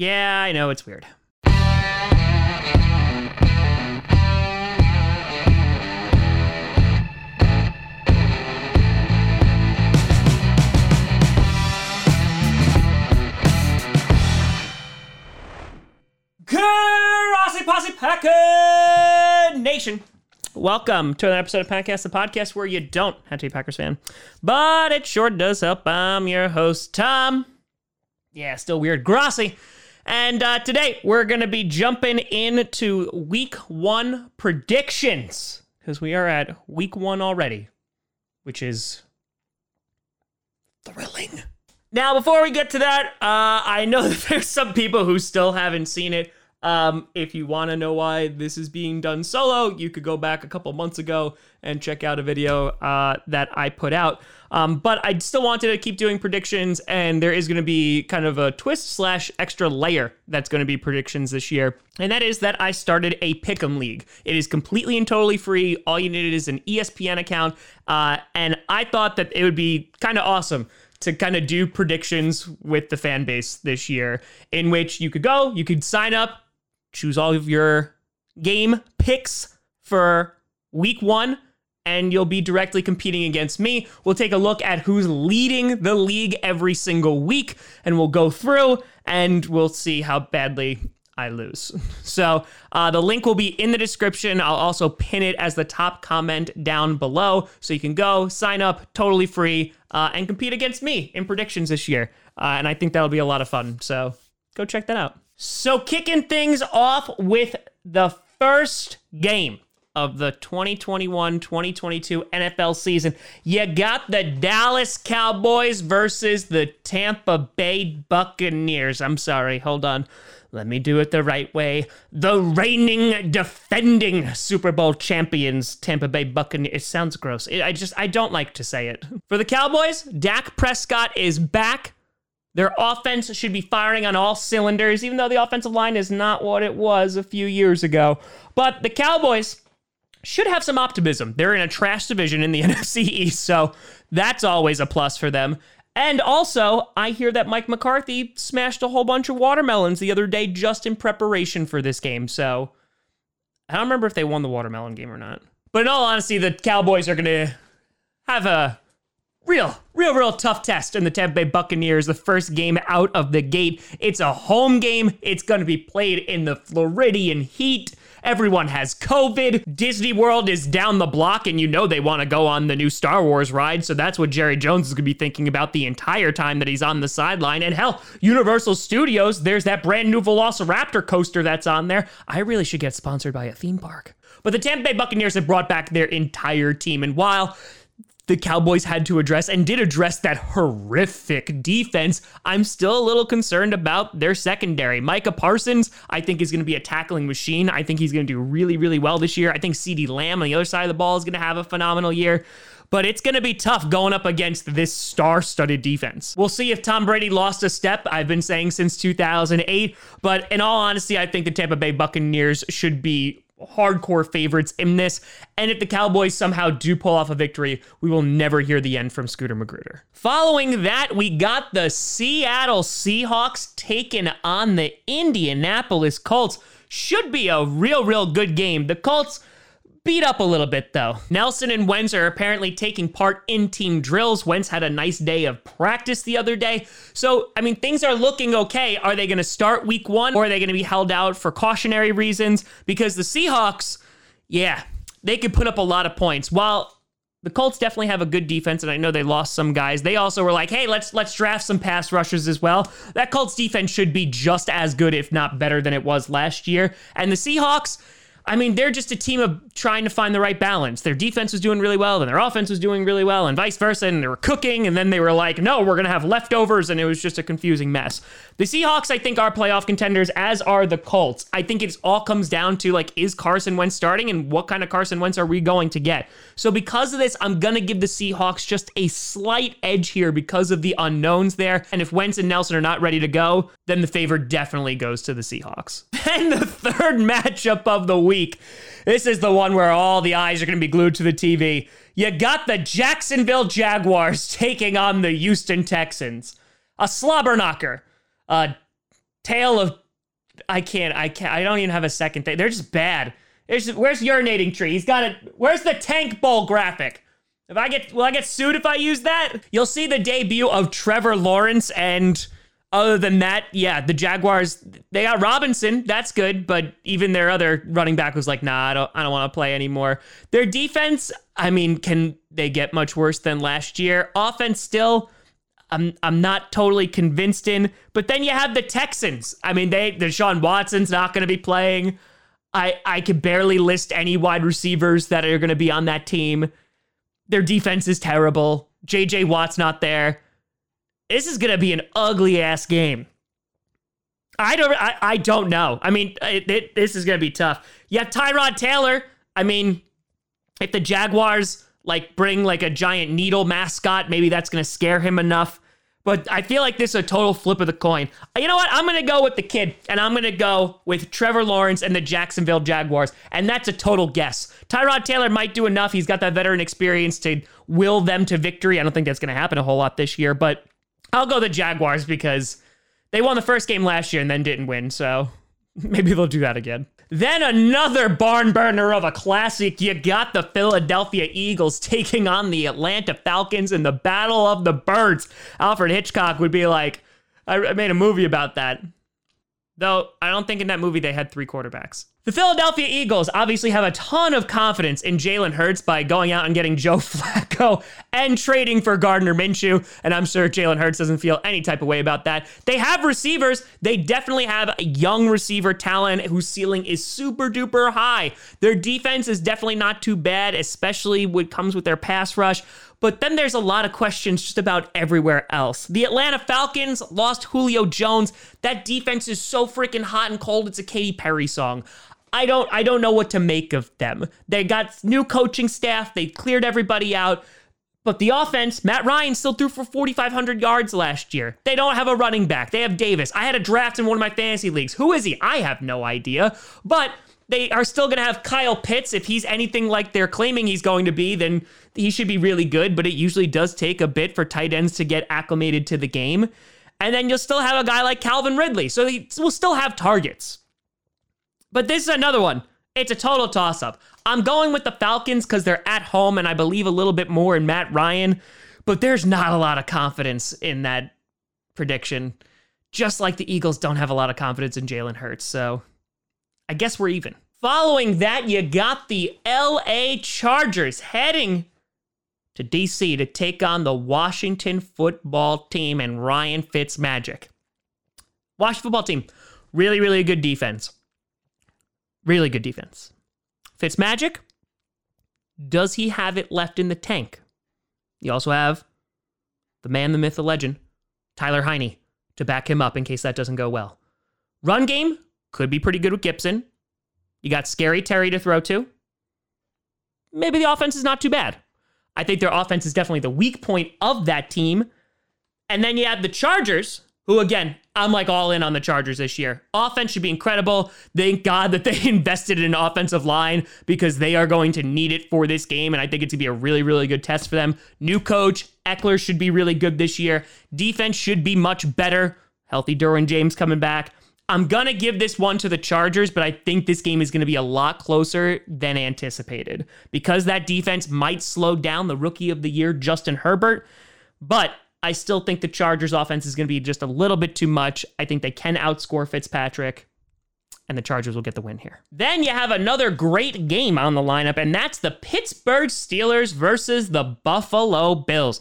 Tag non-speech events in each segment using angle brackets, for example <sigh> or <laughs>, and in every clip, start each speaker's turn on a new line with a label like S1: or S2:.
S1: Yeah, I know it's weird. Grossi Posse Packer Nation. Welcome to another episode of Podcast, the podcast where you don't have to be a Packers fan, but it sure does help. I'm your host, Tom. Yeah, still weird, Grossi. And uh, today we're going to be jumping into week one predictions because we are at week one already, which is thrilling. Now, before we get to that, uh, I know <laughs> that there's some people who still haven't seen it. Um, if you want to know why this is being done solo, you could go back a couple months ago and check out a video uh, that I put out. Um, but I still wanted to keep doing predictions, and there is going to be kind of a twist slash extra layer that's going to be predictions this year. And that is that I started a Pick'em League. It is completely and totally free. All you need is an ESPN account. Uh, and I thought that it would be kind of awesome to kind of do predictions with the fan base this year, in which you could go, you could sign up, choose all of your game picks for week one, and you'll be directly competing against me. We'll take a look at who's leading the league every single week, and we'll go through and we'll see how badly I lose. <laughs> So uh, the link will be in the description. I'll also pin it as the top comment down below. So you can go, sign up, totally free, uh, and compete against me in predictions this year. Uh, and I think that'll be a lot of fun. So go check that out. So kicking things off with the first game of the 2021-2022 NFL season. You got the Dallas Cowboys versus the Tampa Bay Buccaneers. I'm sorry, hold on. Let me do it the right way. The reigning, defending Super Bowl champions, Tampa Bay Buccaneers. It sounds gross. I just, I don't like to say it. For the Cowboys, Dak Prescott is back. Their offense should be firing on all cylinders, even though the offensive line is not what it was a few years ago. But the Cowboys should have some optimism. They're in a trash division in the <laughs> NFC East, so that's always a plus for them. And also, I hear that Mike McCarthy smashed a whole bunch of watermelons the other day just in preparation for this game. So I don't remember if they won the watermelon game or not. But in all honesty, the Cowboys are going to have a real, real, real tough test in the Tampa Bay Buccaneers. The first game out of the gate. It's a home game. It's going to be played in the Floridian heat. Everyone has COVID. Disney World is down the block, and you know they want to go on the new Star Wars ride. So that's what Jerry Jones is going to be thinking about the entire time that he's on the sideline. And hell, Universal Studios, there's that brand new Velociraptor coaster that's on there. I really should get sponsored by a theme park. But the Tampa Bay Buccaneers have brought back their entire team. And while the Cowboys had to address and did address that horrific defense. I'm still a little concerned about their secondary. Micah Parsons, I think, is going to be a tackling machine. I think he's going to do really, really well this year. I think CeeDee Lamb on the other side of the ball is going to have a phenomenal year. But it's going to be tough going up against this star studded defense. We'll see if Tom Brady lost a step. I've been saying since 2008. But in all honesty, I think the Tampa Bay Buccaneers should be hardcore favorites in this. And if the Cowboys somehow do pull off a victory, we will never hear the end from Scooter Magruder. Following that, we got the Seattle Seahawks taking on the Indianapolis Colts. Should be a real, real good game. The Colts beat up a little bit though. Nelson and Wentz are apparently taking part in team drills. Wentz had a nice day of practice the other day. So, I mean, things are looking okay. Are they going to start week one or are they going to be held out for cautionary reasons? Because the Seahawks, yeah, they could put up a lot of points. While the Colts definitely have a good defense, and I know they lost some guys. They also were like, "Hey, let's let's draft some pass rushers as well." That Colts defense should be just as good, if not better, than it was last year. And the Seahawks, I mean, they're just a team of trying to find the right balance. Their defense was doing really well, and their offense was doing really well, and vice versa. And they were cooking, and then they were like, no, we're going to have leftovers, and it was just a confusing mess. The Seahawks, I think, are playoff contenders, as are the Colts. I think it all comes down to, like, is Carson Wentz starting, and what kind of Carson Wentz are we going to get? So, because of this, I'm going to give the Seahawks just a slight edge here because of the unknowns there. And if Wentz and Nelson are not ready to go, then the favor definitely goes to the Seahawks. <laughs> And the third matchup of the week. This is the one where all the eyes are going to be glued to the TV. You got the Jacksonville Jaguars <laughs> taking on the Houston Texans. A slobber knocker. A tale of I can't I can't I don't even have a second thing. They're just bad. There's, where's urinating tree? He's got it. Where's the tank bowl graphic? If I get will I get sued if I use that? You'll see the debut of Trevor Lawrence and other than that, yeah, the Jaguars they got Robinson, that's good, but even their other running back was like, "Nah, I don't I don't want to play anymore." Their defense, I mean, can they get much worse than last year? Offense still I'm I'm not totally convinced in, but then you have the Texans. I mean, they Deshaun Watson's not going to be playing. I I could barely list any wide receivers that are going to be on that team. Their defense is terrible. JJ Watt's not there this is gonna be an ugly ass game. I don't. I, I don't know. I mean, it, it, this is gonna be tough. Yeah, Tyrod Taylor. I mean, if the Jaguars like bring like a giant needle mascot, maybe that's gonna scare him enough. But I feel like this is a total flip of the coin. You know what? I'm gonna go with the kid, and I'm gonna go with Trevor Lawrence and the Jacksonville Jaguars, and that's a total guess. Tyrod Taylor might do enough. He's got that veteran experience to will them to victory. I don't think that's gonna happen a whole lot this year, but I'll go the Jaguars because they won the first game last year and then didn't win, so <laughs> maybe they'll do that again. Then another barn burner of a classic. You got the Philadelphia Eagles taking on the Atlanta Falcons in the Battle of the Birds. Alfred Hitchcock would be like, I made a movie about that. Though I don't think in that movie they had three quarterbacks. The Philadelphia Eagles obviously have a ton of confidence in Jalen Hurts by going out and getting Joe <laughs> Flacco and trading for Gardner Minshew. And I'm sure Jalen Hurts doesn't feel any type of way about that. They have receivers. They definitely have a young receiver talent whose ceiling is super duper high. Their defense is definitely not too bad, especially what comes with their pass rush. But then there's a lot of questions just about everywhere else. The Atlanta Falcons lost Julio Jones. That defense is so freaking hot and cold. It's a Katy Perry song. I don't I don't know what to make of them. They got new coaching staff. They cleared everybody out. But the offense, Matt Ryan still threw for 4,500 yards last year. They don't have a running back. They have Davis. I had a draft in one of my fantasy leagues. Who is he? I have no idea. But they are still going to have Kyle Pitts. If he's anything like they're claiming he's going to be, then he should be really good. But it usually does take a bit for tight ends to get acclimated to the game. And then you'll still have a guy like Calvin Ridley. So he will still have targets. But this is another one. It's a total toss up. I'm going with the Falcons because they're at home and I believe a little bit more in Matt Ryan, but there's not a lot of confidence in that prediction. Just like the Eagles don't have a lot of confidence in Jalen Hurts. So I guess we're even. Following that, you got the LA Chargers heading to DC to take on the Washington football team and Ryan Fitzmagic. Washington football team, really, really good defense. Really good defense. Fitzmagic, does he have it left in the tank? You also have the man, the myth, the legend, Taylor Heinicke, to back him up in case that doesn't go well. Run game could be pretty good with Gibson. You got Scary Terry to throw to. Maybe the offense is not too bad. I think their offense is definitely the weak point of that team. And then you have the Chargers, who again, I'm like all in on the Chargers this year. Offense should be incredible. Thank God that they <laughs> invested in an offensive line because they are going to need it for this game. And I think it's going to be a really, really good test for them. New coach, Ekeler should be really good this year. Defense should be much better. Healthy Derwin James coming back. I'm going to give this one to the Chargers, but I think this game is going to be a lot closer than anticipated because that defense might slow down the rookie of the year, Justin Herbert. But I still think the Chargers offense is going to be just a little bit too much. I think they can outscore Fitzpatrick, and the Chargers will get the win here. Then you have another great game on the lineup, and that's the Pittsburgh Steelers versus the Buffalo Bills.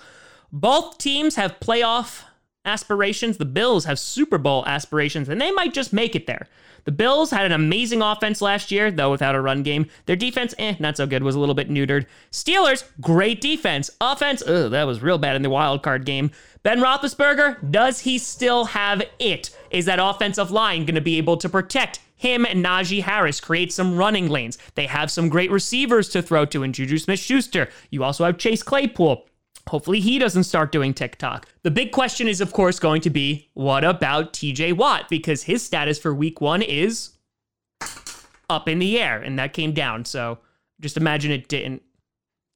S1: Both teams have playoff aspirations. The Bills have Super Bowl aspirations, and they might just make it there. The Bills had an amazing offense last year, though without a run game. Their defense, eh, not so good, was a little bit neutered. Steelers, great defense. Offense, ugh, that was real bad in the wild card game. Ben Roethlisberger, does he still have it? Is that offensive line going to be able to protect him and Najee Harris create some running lanes. They have some great receivers to throw to in Juju Smith Schuster. You also have Chase Claypool. Hopefully, he doesn't start doing TikTok. The big question is, of course, going to be what about TJ Watt? Because his status for week one is up in the air, and that came down. So just imagine it didn't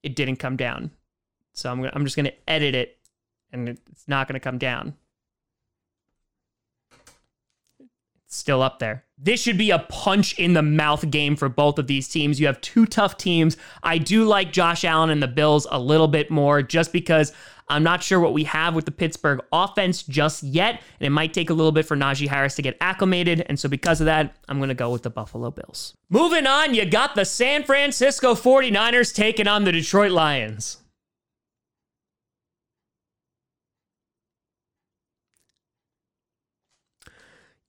S1: it didn't come down. So I'm I'm just gonna edit it, and it's not gonna come down. Still up there. This should be a punch in the mouth game for both of these teams. You have two tough teams. I do like Josh Allen and the Bills a little bit more just because I'm not sure what we have with the Pittsburgh offense just yet. And it might take a little bit for Najee Harris to get acclimated. And so, because of that, I'm going to go with the Buffalo Bills. Moving on, you got the San Francisco 49ers taking on the Detroit Lions.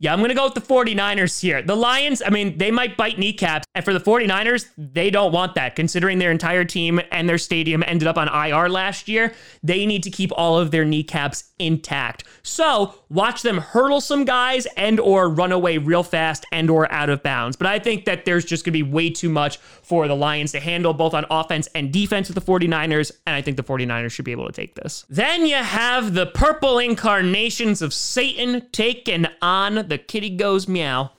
S1: Yeah, I'm going to go with the 49ers here. The Lions, I mean, they might bite kneecaps. And for the 49ers, they don't want that, considering their entire team and their stadium ended up on IR last year. They need to keep all of their kneecaps intact. So watch them hurdle some guys and or run away real fast and or out of bounds. But I think that there's just going to be way too much for the Lions to handle both on offense and defense with the 49ers. And I think the 49ers should be able to take this. Then you have the purple incarnations of Satan taking on the the kitty goes meow.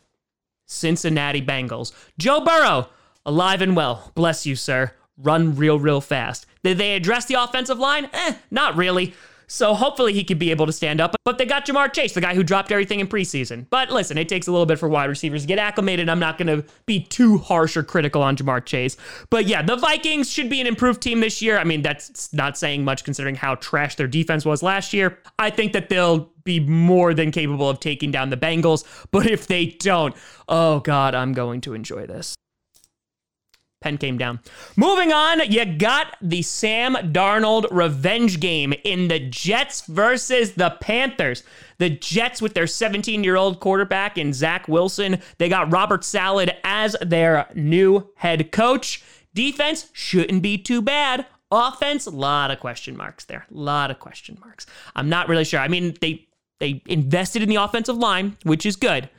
S1: Cincinnati Bengals. Joe Burrow, alive and well. Bless you, sir. Run real, real fast. Did they address the offensive line? Eh, not really. So hopefully he could be able to stand up. But they got Ja'Marr Chase, the guy who dropped everything in preseason. But listen, it takes a little bit for wide receivers to get acclimated. I'm not going to be too harsh or critical on Ja'Marr Chase. But yeah, the Vikings should be an improved team this year. I mean, that's not saying much considering how trash their defense was last year. I think that they'll be more than capable of taking down the Bengals. But if they don't, oh God, I'm going to enjoy this. Came down. Moving on, you got the Sam Darnold revenge game in the Jets versus the Panthers. The Jets, with their 17 year old quarterback and Zach Wilson, they got Robert Salad as their new head coach. Defense shouldn't be too bad. Offense, a lot of question marks there. A lot of question marks. I'm not really sure. I mean, they they invested in the offensive line, which is good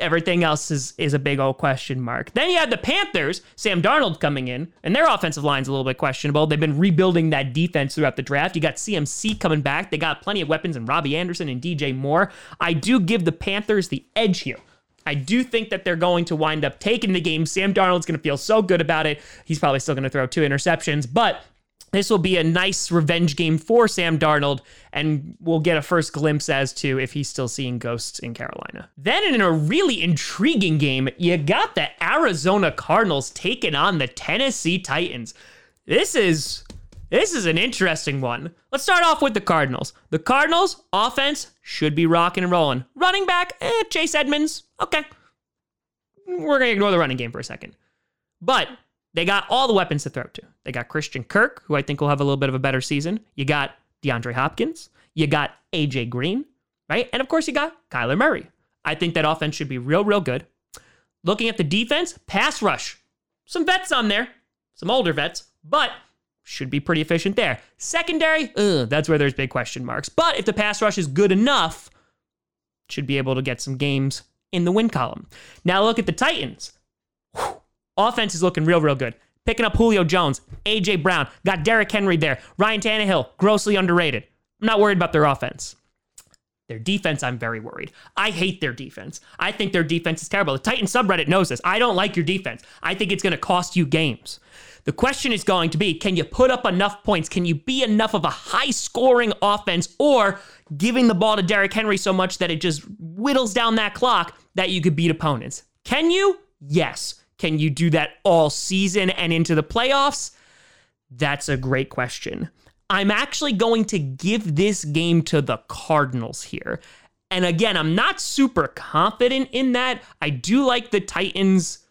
S1: everything else is is a big old question mark. Then you have the Panthers, Sam Darnold coming in, and their offensive line's a little bit questionable. They've been rebuilding that defense throughout the draft. You got CMC coming back. They got plenty of weapons in Robbie Anderson and DJ Moore. I do give the Panthers the edge here. I do think that they're going to wind up taking the game. Sam Darnold's going to feel so good about it. He's probably still going to throw two interceptions, but this will be a nice revenge game for Sam Darnold, and we'll get a first glimpse as to if he's still seeing ghosts in Carolina. Then, in a really intriguing game, you got the Arizona Cardinals taking on the Tennessee Titans. This is this is an interesting one. Let's start off with the Cardinals. The Cardinals offense should be rocking and rolling. Running back, eh, Chase Edmonds, okay. We're gonna ignore the running game for a second, but they got all the weapons to throw to. They got Christian Kirk, who I think will have a little bit of a better season. You got DeAndre Hopkins. You got AJ Green, right? And of course, you got Kyler Murray. I think that offense should be real, real good. Looking at the defense, pass rush. Some vets on there, some older vets, but should be pretty efficient there. Secondary, ugh, that's where there's big question marks. But if the pass rush is good enough, should be able to get some games in the win column. Now look at the Titans. Offense is looking real, real good. Picking up Julio Jones, AJ Brown, got Derrick Henry there. Ryan Tannehill, grossly underrated. I'm not worried about their offense. Their defense, I'm very worried. I hate their defense. I think their defense is terrible. The Titan subreddit knows this. I don't like your defense. I think it's going to cost you games. The question is going to be can you put up enough points? Can you be enough of a high scoring offense or giving the ball to Derrick Henry so much that it just whittles down that clock that you could beat opponents? Can you? Yes. Can you do that all season and into the playoffs? That's a great question. I'm actually going to give this game to the Cardinals here. And again, I'm not super confident in that. I do like the Titans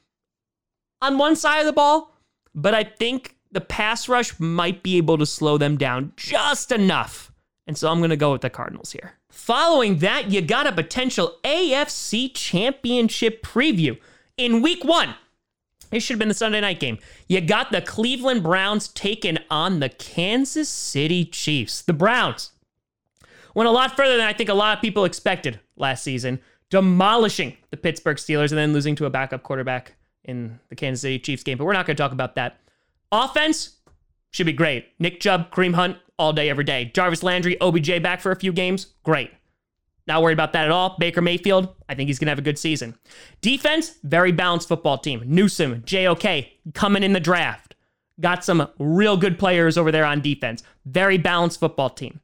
S1: on one side of the ball, but I think the pass rush might be able to slow them down just enough. And so I'm going to go with the Cardinals here. Following that, you got a potential AFC championship preview. In week one, it should have been the Sunday night game. You got the Cleveland Browns taking on the Kansas City Chiefs. The Browns went a lot further than I think a lot of people expected last season, demolishing the Pittsburgh Steelers and then losing to a backup quarterback in the Kansas City Chiefs game. But we're not going to talk about that. Offense should be great. Nick Chubb, Kareem Hunt, all day, every day. Jarvis Landry, OBJ back for a few games. Great. Not worried about that at all. Baker Mayfield, I think he's going to have a good season. Defense, very balanced football team. Newsome, JOK, coming in the draft. Got some real good players over there on defense. Very balanced football team.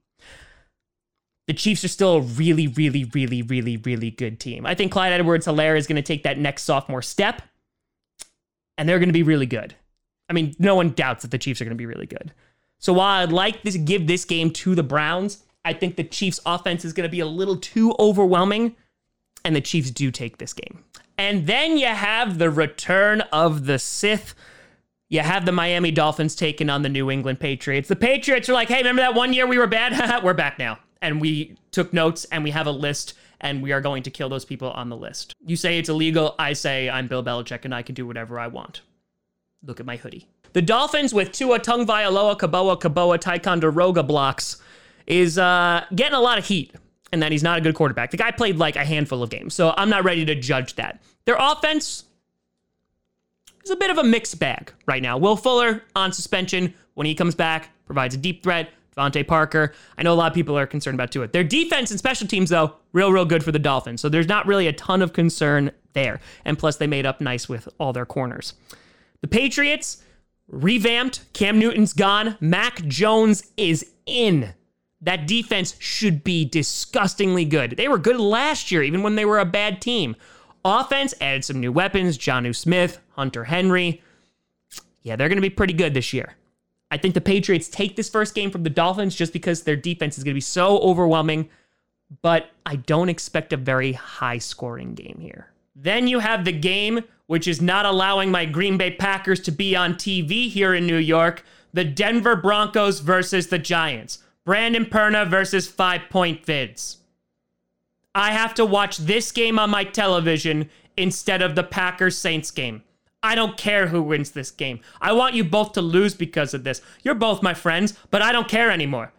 S1: the Chiefs are still a really, really, really, really, really good team. I think Clyde Edwards Helaire is going to take that next sophomore step, and they're going to be really good. I mean, no one doubts that the Chiefs are going to be really good. So while I'd like to give this game to the Browns, I think the Chiefs' offense is going to be a little too overwhelming, and the Chiefs do take this game. And then you have the return of the Sith. You have the Miami Dolphins taking on the New England Patriots. The Patriots are like, hey, remember that one year we were bad? <laughs> we're back now and we took notes and we have a list and we are going to kill those people on the list. You say it's illegal. I say I'm Bill Belichick and I can do whatever I want. Look at my hoodie. The Dolphins with Tua Tagovailoa Kaboa Kaboa Ticonderoga blocks is uh, getting a lot of heat and that he's not a good quarterback. The guy played like a handful of games, so I'm not ready to judge that. Their offense is a bit of a mixed bag right now. Will Fuller on suspension. When he comes back, provides a deep threat. DeVante Parker. I know a lot of people are concerned about Tua. Their defense and special teams, though, real, real good for the Dolphins. So there's not really a ton of concern there. And plus, they made up nice with all their corners. The Patriots revamped. Cam Newton's gone. Mac Jones is in. That defense should be disgustingly good. They were good last year, even when they were a bad team. Offense added some new weapons Jonnu Smith, Hunter Henry. Yeah, they're going to be pretty good this year. I think the Patriots take this first game from the Dolphins just because their defense is going to be so overwhelming, but I don't expect a very high scoring game here. Then you have the game, which is not allowing my Green Bay Packers to be on TV here in New York the Denver Broncos versus the Giants. Brandon Perna versus Five Point Vids. I have to watch this game on my television instead of the Packers Saints game. I don't care who wins this game. I want you both to lose because of this. You're both my friends, but I don't care anymore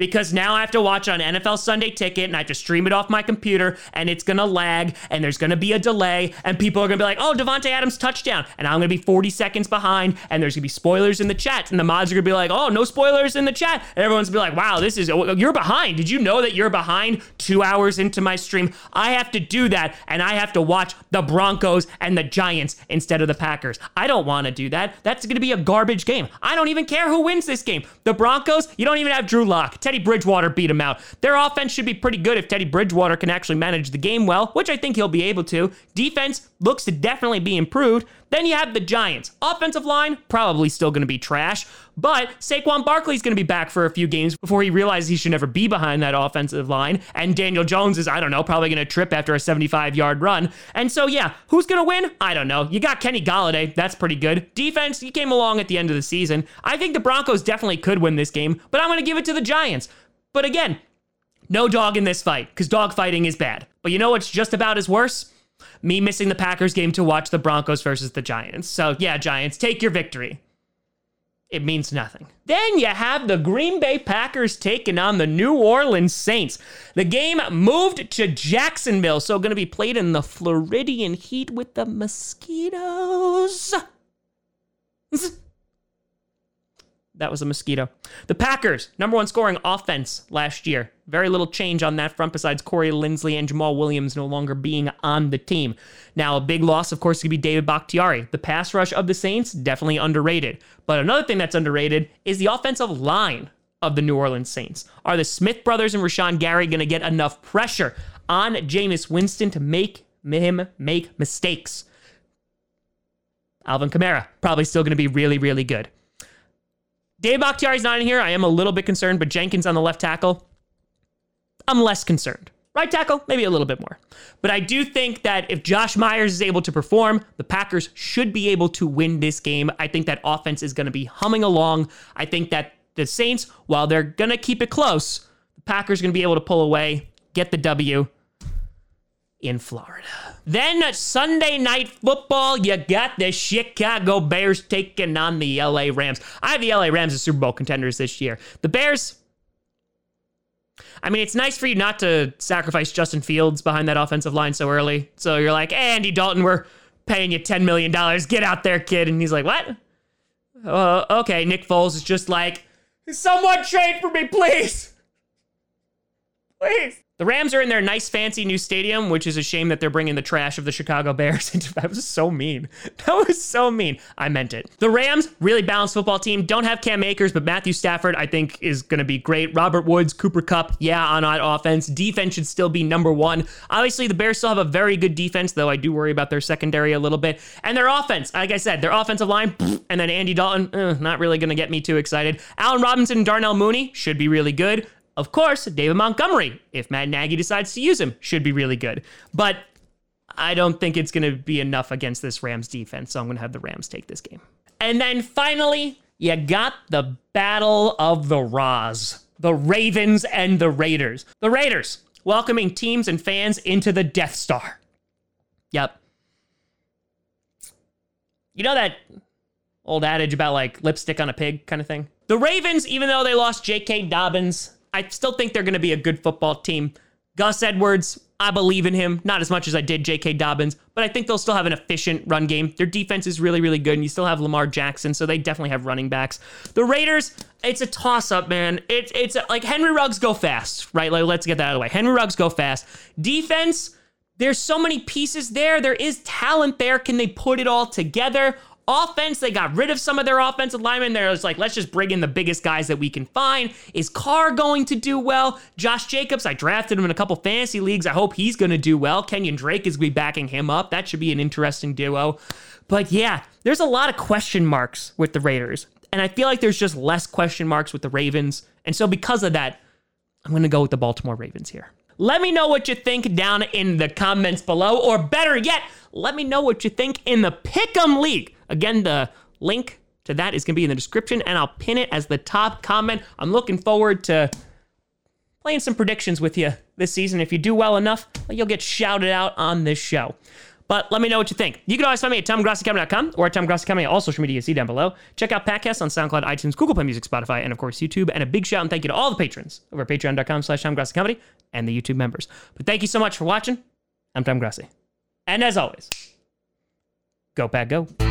S1: because now I have to watch on NFL Sunday Ticket and I have to stream it off my computer and it's gonna lag and there's gonna be a delay and people are gonna be like, oh, Davante Adams touchdown. And I'm gonna be 40 seconds behind and there's gonna be spoilers in the chat. And the mods are gonna be like, oh, no spoilers in the chat. And everyone's gonna be like, wow, this is, you're behind. Did you know that you're behind two hours into my stream? I have to do that and I have to watch the Broncos and the Giants instead of the Packers. I don't wanna do that. That's gonna be a garbage game. I don't even care who wins this game. The Broncos, you don't even have Drew Lock. Teddy Bridgewater beat him out. Their offense should be pretty good if Teddy Bridgewater can actually manage the game well, which I think he'll be able to. Defense looks to definitely be improved. Then you have the Giants. Offensive line, probably still going to be trash, but Saquon Barkley's going to be back for a few games before he realizes he should never be behind that offensive line. And Daniel Jones is, I don't know, probably going to trip after a 75 yard run. And so, yeah, who's going to win? I don't know. You got Kenny Golladay. That's pretty good. Defense, he came along at the end of the season. I think the Broncos definitely could win this game, but I'm going to give it to the Giants. But again, no dog in this fight because dog fighting is bad. But you know what's just about as worse? Me missing the Packers game to watch the Broncos versus the Giants. So, yeah, Giants, take your victory. It means nothing. Then you have the Green Bay Packers taking on the New Orleans Saints. The game moved to Jacksonville, so going to be played in the Floridian heat with the mosquitoes. <laughs> That was a mosquito. The Packers, number one scoring offense last year. Very little change on that front besides Corey Linsley and Jamaal Williams no longer being on the team. Now, a big loss, of course, could be David Bakhtiari. The pass rush of the Saints, definitely underrated. But another thing that's underrated is the offensive line of the New Orleans Saints. Are the Smith brothers and Rashan Gary going to get enough pressure on Jameis Winston to make him make mistakes? Alvin Kamara, probably still going to be really, really good. Dave Bakhtiari's not in here. I am a little bit concerned, but Jenkins on the left tackle, I'm less concerned. Right tackle, maybe a little bit more. But I do think that if Josh Myers is able to perform, the Packers should be able to win this game. I think that offense is going to be humming along. I think that the Saints, while they're going to keep it close, the Packers are going to be able to pull away, get the W in Florida. Then Sunday night football, you got the Chicago Bears taking on the LA Rams. I have the LA Rams as Super Bowl contenders this year. The Bears, I mean, it's nice for you not to sacrifice Justin Fields behind that offensive line so early. So you're like, hey, Andy Dalton, we're paying you $10 million. Get out there, kid. And he's like, what? Uh, okay, Nick Foles is just like, someone trade for me, please. Please. The Rams are in their nice, fancy new stadium, which is a shame that they're bringing the trash of the Chicago Bears <laughs> into. That was so mean. That was so mean. I meant it. The Rams, really balanced football team. Don't have Cam Akers, but Matthew Stafford, I think, is going to be great. Robert Woods, Cooper Kupp, yeah, on offense. Defense should still be number one. Obviously, the Bears still have a very good defense, though I do worry about their secondary a little bit. And their offense, like I said, their offensive line, and then Andy Dalton, eh, not really going to get me too excited. Allen Robinson and Darnell Mooney should be really good. Of course, David Montgomery, if Matt Nagy decides to use him, should be really good. But I don't think it's going to be enough against this Rams defense, so I'm going to have the Rams take this game. And then finally, you got the Battle of the Raws the Ravens and the Raiders. The Raiders welcoming teams and fans into the Death Star. Yep. You know that old adage about like lipstick on a pig kind of thing? The Ravens, even though they lost J.K. Dobbins, I still think they're going to be a good football team. Gus Edwards, I believe in him, not as much as I did J.K. Dobbins, but I think they'll still have an efficient run game. Their defense is really, really good, and you still have Lamar Jackson, so they definitely have running backs. The Raiders, it's a toss up, man. It's it's like Henry Ruggs go fast, right? Like let's get that out of the way. Henry Ruggs go fast. Defense, there's so many pieces there. There is talent there. Can they put it all together? Offense, they got rid of some of their offensive linemen. They're just like, let's just bring in the biggest guys that we can find. Is Carr going to do well? Josh Jacobs, I drafted him in a couple fantasy leagues. I hope he's going to do well. Kenyan Drake is going to be backing him up. That should be an interesting duo. But yeah, there's a lot of question marks with the Raiders. And I feel like there's just less question marks with the Ravens. And so because of that, I'm going to go with the Baltimore Ravens here. Let me know what you think down in the comments below, or better yet, let me know what you think in the Pick'em League. Again, the link to that is going to be in the description, and I'll pin it as the top comment. I'm looking forward to playing some predictions with you this season. If you do well enough, you'll get shouted out on this show. But let me know what you think. You can always find me at TomGrossiComedy.com or at TomGrossiComedy, all social media you see down below. Check out podcasts on SoundCloud, iTunes, Google Play Music, Spotify, and of course YouTube. And a big shout and thank you to all the patrons over at patreon.com slash TomGrossiComedy and the YouTube members. But thank you so much for watching. I'm Tom Grossi. And as always, go Pack Go.